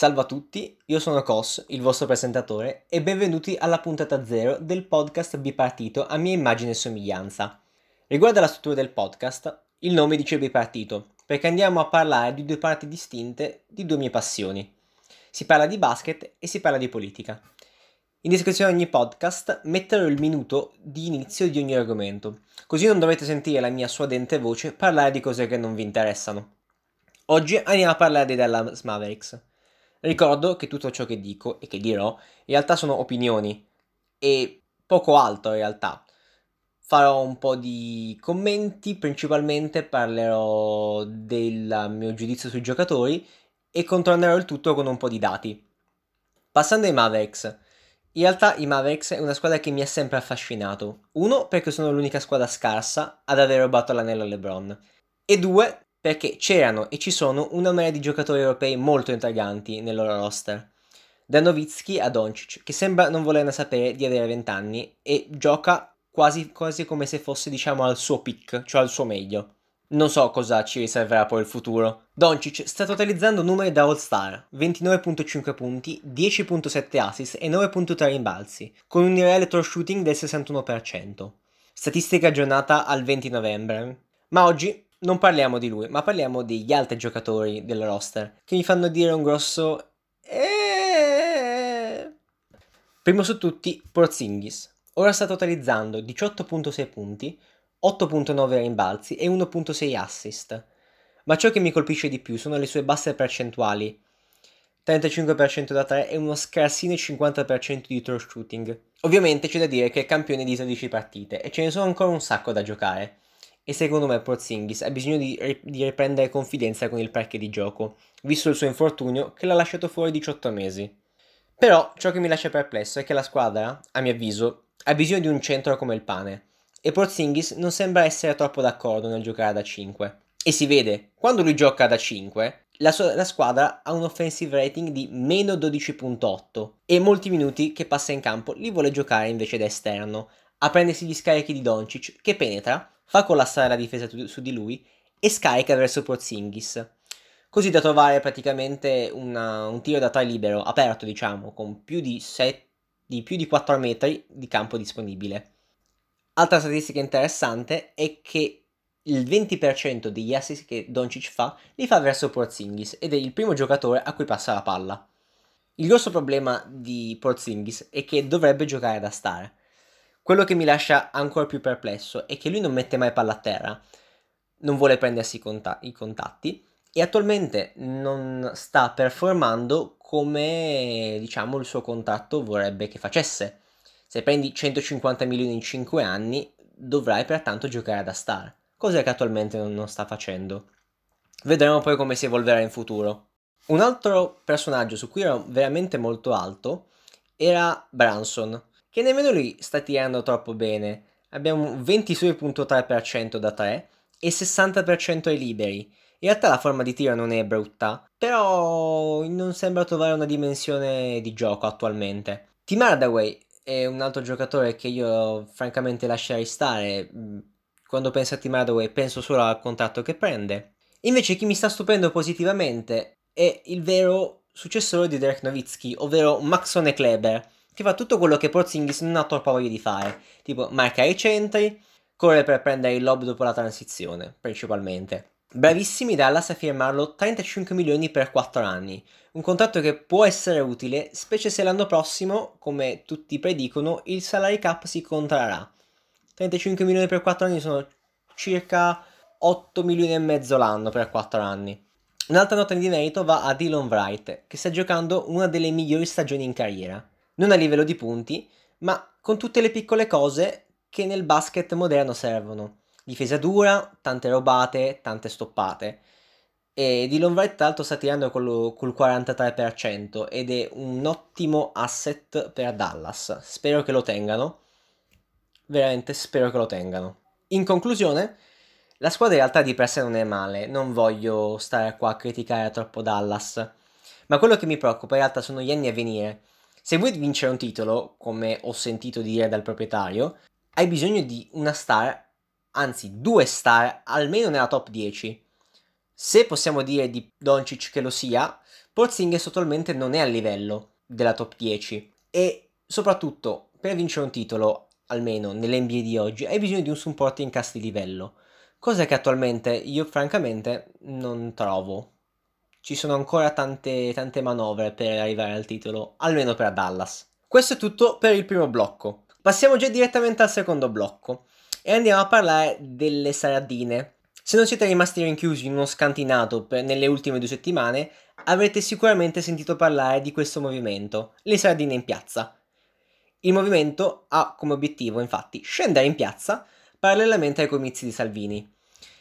Salve a tutti, io sono Cos, il vostro presentatore, e benvenuti alla puntata 0 del podcast bipartito a mia immagine e somiglianza. Riguardo alla struttura del podcast, il nome dice bipartito, perché andiamo a parlare di due parti distinte di due mie passioni. Si parla di basket e si parla di politica. In descrizione di ogni podcast metterò il minuto di inizio di ogni argomento, così non dovete sentire la mia suadente voce parlare di cose che non vi interessano. Oggi andiamo a parlare dei Dallas Mavericks. Ricordo che tutto ciò che dico e che dirò in realtà sono opinioni e poco altro in realtà. Farò un po' di commenti, principalmente parlerò del mio giudizio sui giocatori e contornerò il tutto con un po' di dati. Passando ai Mavericks. In realtà i Mavericks è una squadra che mi ha sempre affascinato. Uno, perché sono l'unica squadra scarsa ad aver rubato l'anello a LeBron. E due, perché c'erano e ci sono una marea di giocatori europei molto intriganti nel loro roster. Da Novitsky a Doncic, che sembra non volerne sapere di avere 20 anni e gioca quasi, quasi come se fosse diciamo al suo peak, cioè al suo meglio. Non so cosa ci riserverà poi il futuro. Doncic sta totalizzando numeri da All-Star, 29.5 punti, 10.7 assist e 9.3 rimbalzi, con un reale throw shooting del 61%. Statistica aggiornata al 20 novembre. Ma oggi non parliamo di lui, ma parliamo degli altri giocatori del roster che mi fanno dire un grosso eh... Primo su tutti, Porzingis. Ora sta totalizzando 18.6 punti, 8.9 rimbalzi e 1.6 assist. Ma ciò che mi colpisce di più sono le sue basse percentuali. 35% da 3 e uno scarsino 50% di throw shooting. Ovviamente c'è da dire che è campione di 13 partite e ce ne sono ancora un sacco da giocare e secondo me Porzingis ha bisogno di, di riprendere confidenza con il parquet di gioco, visto il suo infortunio che l'ha lasciato fuori 18 mesi. Però ciò che mi lascia perplesso è che la squadra, a mio avviso, ha bisogno di un centro come il pane, e Porzingis non sembra essere troppo d'accordo nel giocare da 5. E si vede, quando lui gioca da 5, la, sua, la, squadra ha un offensive rating di meno 12.8 e molti minuti che passa in campo li vuole giocare invece da esterno, a prendersi gli scarichi di Doncic che penetra fa collassare la difesa su di lui e scarica verso Porzingis, così da trovare praticamente una, un tiro da tre libero, aperto diciamo, con più di, set, di più di 4 metri di campo disponibile. Altra statistica interessante è che il 20% degli assist che Doncic fa li fa verso Porzingis ed è il primo giocatore a cui passa la palla. Il grosso problema di Porzingis è che dovrebbe giocare da star, quello che mi lascia ancora più perplesso è che lui non mette mai palla a terra, non vuole prendersi i, i contatti e attualmente non sta performando come diciamo il suo contratto vorrebbe che facesse. Se prendi 150 milioni in 5 anni dovrai pertanto giocare da star, cosa che attualmente non, non sta facendo. Vedremo poi come si evolverà in futuro. Un altro personaggio su cui ero veramente molto alto era Branson, che nemmeno lui sta tirando troppo bene. Abbiamo un 26.3% da 3 e 60% ai liberi. In realtà la forma di tiro non è brutta, però non sembra trovare una dimensione di gioco attualmente. Tim Hardaway è un altro giocatore che io francamente lascerei stare. Quando penso a Tim Hardaway penso solo al contratto che prende. Invece chi mi sta stupendo positivamente è il vero successore di Derek Nowitzki, ovvero Maxone Kleber che fa tutto quello che Porzingis non ha troppa voglia di fare, tipo marcare i centri, correre per prendere il lob dopo la transizione, principalmente. Bravissimi Dallas a firmarlo 35 milioni per 4 anni, un contratto che può essere utile, specie se l'anno prossimo, come tutti predicono, il salary cap si contrarrà. 35 milioni per 4 anni sono circa 8 milioni e mezzo l'anno per 4 anni. Un'altra nota di merito va a Dylan Wright, che sta giocando una delle migliori stagioni in carriera non a livello di punti, ma con tutte le piccole cose che nel basket moderno servono. Difesa dura, tante robate, tante stoppate. E Dylan Wright tra l'altro sta tirando col, col 43% ed è un ottimo asset per Dallas. Spero che lo tengano. Veramente spero che lo tengano. In conclusione, la squadra in realtà di per sé non è male, non voglio stare qua a criticare troppo Dallas. Ma quello che mi preoccupa in realtà sono gli anni a venire se vuoi vincere un titolo, come ho sentito dire dal proprietario, hai bisogno di una star, anzi due star, almeno nella top 10. Se possiamo dire di Doncic che lo sia, Porzingis attualmente non è a livello della top 10 e soprattutto per vincere un titolo, almeno nell'NBA di oggi, hai bisogno di un supporting cast di livello, cosa che attualmente io francamente non trovo. Ci sono ancora tante, tante manovre per arrivare al titolo, almeno per Dallas. Questo è tutto per il primo blocco. Passiamo già direttamente al secondo blocco e andiamo a parlare delle sardine. Se non siete rimasti rinchiusi in uno scantinato per, nelle ultime due settimane, avrete sicuramente sentito parlare di questo movimento, le sardine in piazza. Il movimento ha come obiettivo, infatti, scendere in piazza parallelamente ai comizi di Salvini.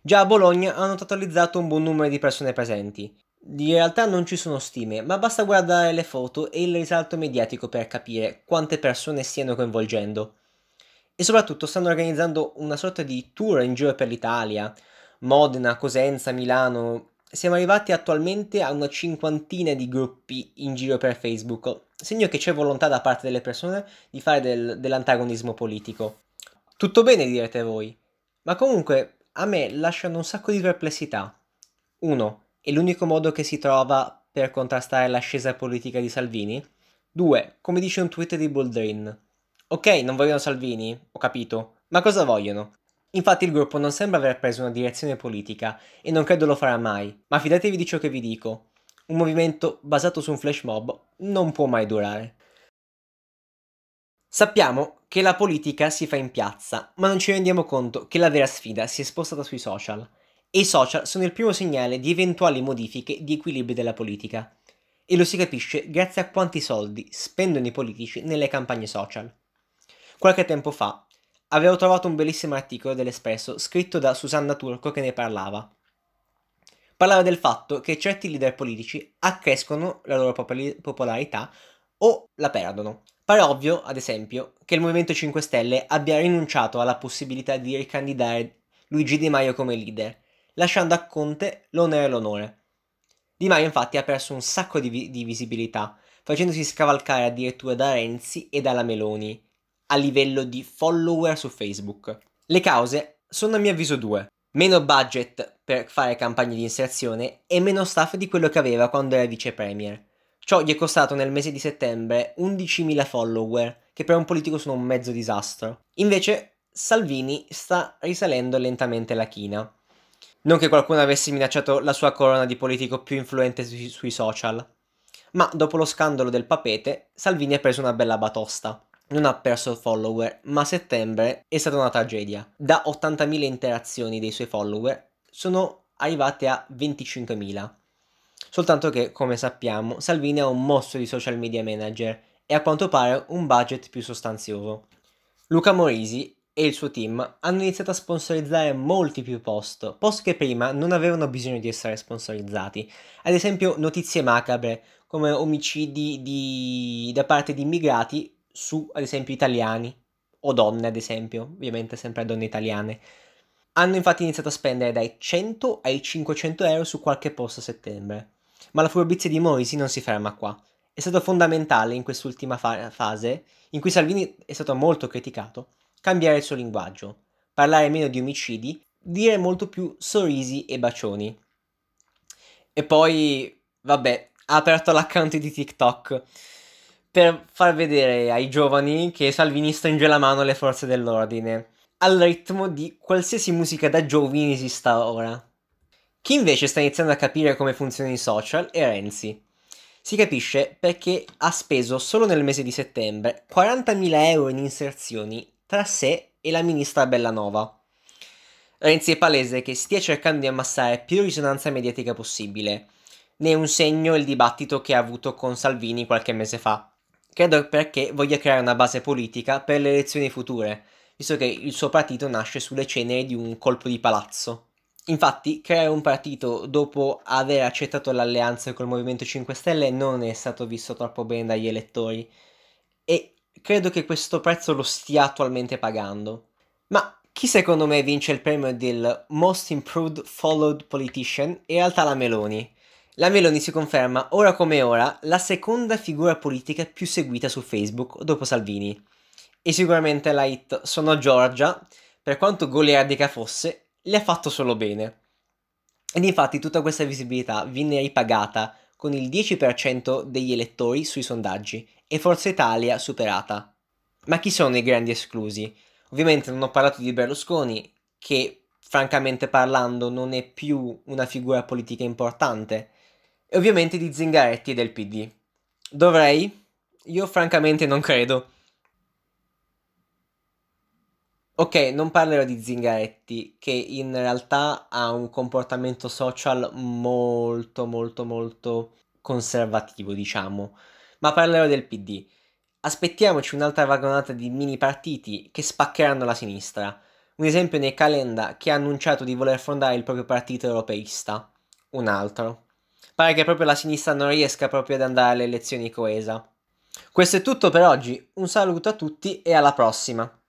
Già a Bologna hanno totalizzato un buon numero di persone presenti. In realtà non ci sono stime, ma basta guardare le foto e il risalto mediatico per capire quante persone stiano coinvolgendo. E soprattutto stanno organizzando una sorta di tour in giro per l'Italia, Modena, Cosenza, Milano. Siamo arrivati attualmente a una cinquantina di gruppi in giro per Facebook, segno che c'è volontà da parte delle persone di fare del, dell'antagonismo politico. Tutto bene direte voi, ma comunque a me lasciano un sacco di perplessità. 1. È l'unico modo che si trova per contrastare l'ascesa politica di Salvini? 2. Come dice un tweet di Boldrin. Ok, non vogliono Salvini, ho capito, ma cosa vogliono? Infatti il gruppo non sembra aver preso una direzione politica e non credo lo farà mai, ma fidatevi di ciò che vi dico. Un movimento basato su un flash mob non può mai durare. Sappiamo che la politica si fa in piazza, ma non ci rendiamo conto che la vera sfida si è spostata sui social. E i social sono il primo segnale di eventuali modifiche di equilibri della politica. E lo si capisce grazie a quanti soldi spendono i politici nelle campagne social. Qualche tempo fa avevo trovato un bellissimo articolo dell'Espresso scritto da Susanna Turco che ne parlava. Parlava del fatto che certi leader politici accrescono la loro popolarità o la perdono. Pare ovvio, ad esempio, che il Movimento 5 Stelle abbia rinunciato alla possibilità di ricandidare Luigi Di Maio come leader, lasciando a Conte l'onere e l'onore. Di Maio infatti ha perso un sacco di, vi- di visibilità, facendosi scavalcare addirittura da Renzi e dalla Meloni, a livello di follower su Facebook. Le cause sono a mio avviso due. Meno budget per fare campagne di inserzione e meno staff di quello che aveva quando era vice premier. Ciò gli è costato nel mese di settembre 11.000 follower, che per un politico sono un mezzo disastro. Invece Salvini sta risalendo lentamente la china. Non che qualcuno avesse minacciato la sua corona di politico più influente sui, sui social. Ma dopo lo scandalo del papete, Salvini ha preso una bella batosta non ha perso follower, ma settembre è stata una tragedia. Da 80.000 interazioni dei suoi follower sono arrivate a 25.000. Soltanto che, come sappiamo, Salvini è un mostro di social media manager e a quanto pare un budget più sostanzioso. Luca Morisi e il suo team hanno iniziato a sponsorizzare molti più post, post che prima non avevano bisogno di essere sponsorizzati. Ad esempio notizie macabre come omicidi di... da parte di immigrati su, ad esempio, italiani o donne, ad esempio, ovviamente sempre donne italiane. Hanno infatti iniziato a spendere dai 100 ai 500 euro su qualche post a settembre. Ma la furbizia di Morisi non si ferma qua. È stato fondamentale in quest'ultima fa- fase, in cui Salvini è stato molto criticato, cambiare il suo linguaggio, parlare meno di omicidi, dire molto più sorrisi e bacioni. E poi, vabbè, ha aperto l'account di TikTok per far vedere ai giovani che Salvini stringe la mano alle forze dell'ordine, al ritmo di qualsiasi musica da giovani esista ora. Chi invece sta iniziando a capire come funzionano i social è Renzi. Si capisce perché ha speso solo nel mese di settembre 40.000 euro in inserzioni tra sé e la ministra Bellanova. Renzi è palese che stia cercando di ammassare più risonanza mediatica possibile. Ne è un segno il dibattito che ha avuto con Salvini qualche mese fa. Credo perché voglia creare una base politica per le elezioni future, visto che il suo partito nasce sulle ceneri di un colpo di palazzo. Infatti, creare un partito dopo aver accettato l'alleanza col Movimento 5 Stelle non è stato visto troppo bene dagli elettori e credo che questo prezzo lo stia attualmente pagando. Ma chi secondo me vince il premio del Most Improved Followed Politician è in realtà la Meloni la Meloni si conferma, ora come ora, la seconda figura politica più seguita su Facebook dopo Salvini. E sicuramente la hit Sono Giorgia, per quanto goliardica fosse, le ha fatto solo bene. Ed infatti tutta questa visibilità viene ripagata con il 10% degli elettori sui sondaggi e Forza Italia superata. Ma chi sono i grandi esclusi? Ovviamente non ho parlato di Berlusconi, che francamente parlando non è più una figura politica importante, e ovviamente di Zingaretti e del PD. Dovrei? Io francamente non credo. Ok, non parlerò di Zingaretti, che in realtà ha un comportamento social molto, molto, molto conservativo, diciamo, ma parlerò del PD. Aspettiamoci un'altra vagonata di mini partiti che spaccheranno la sinistra. Un esempio ne è Calenda, che ha annunciato di voler fondare il proprio partito europeista. Un altro. Pare che proprio la sinistra non riesca proprio ad andare alle elezioni coesa. Questo è tutto per oggi, un saluto a tutti e alla prossima!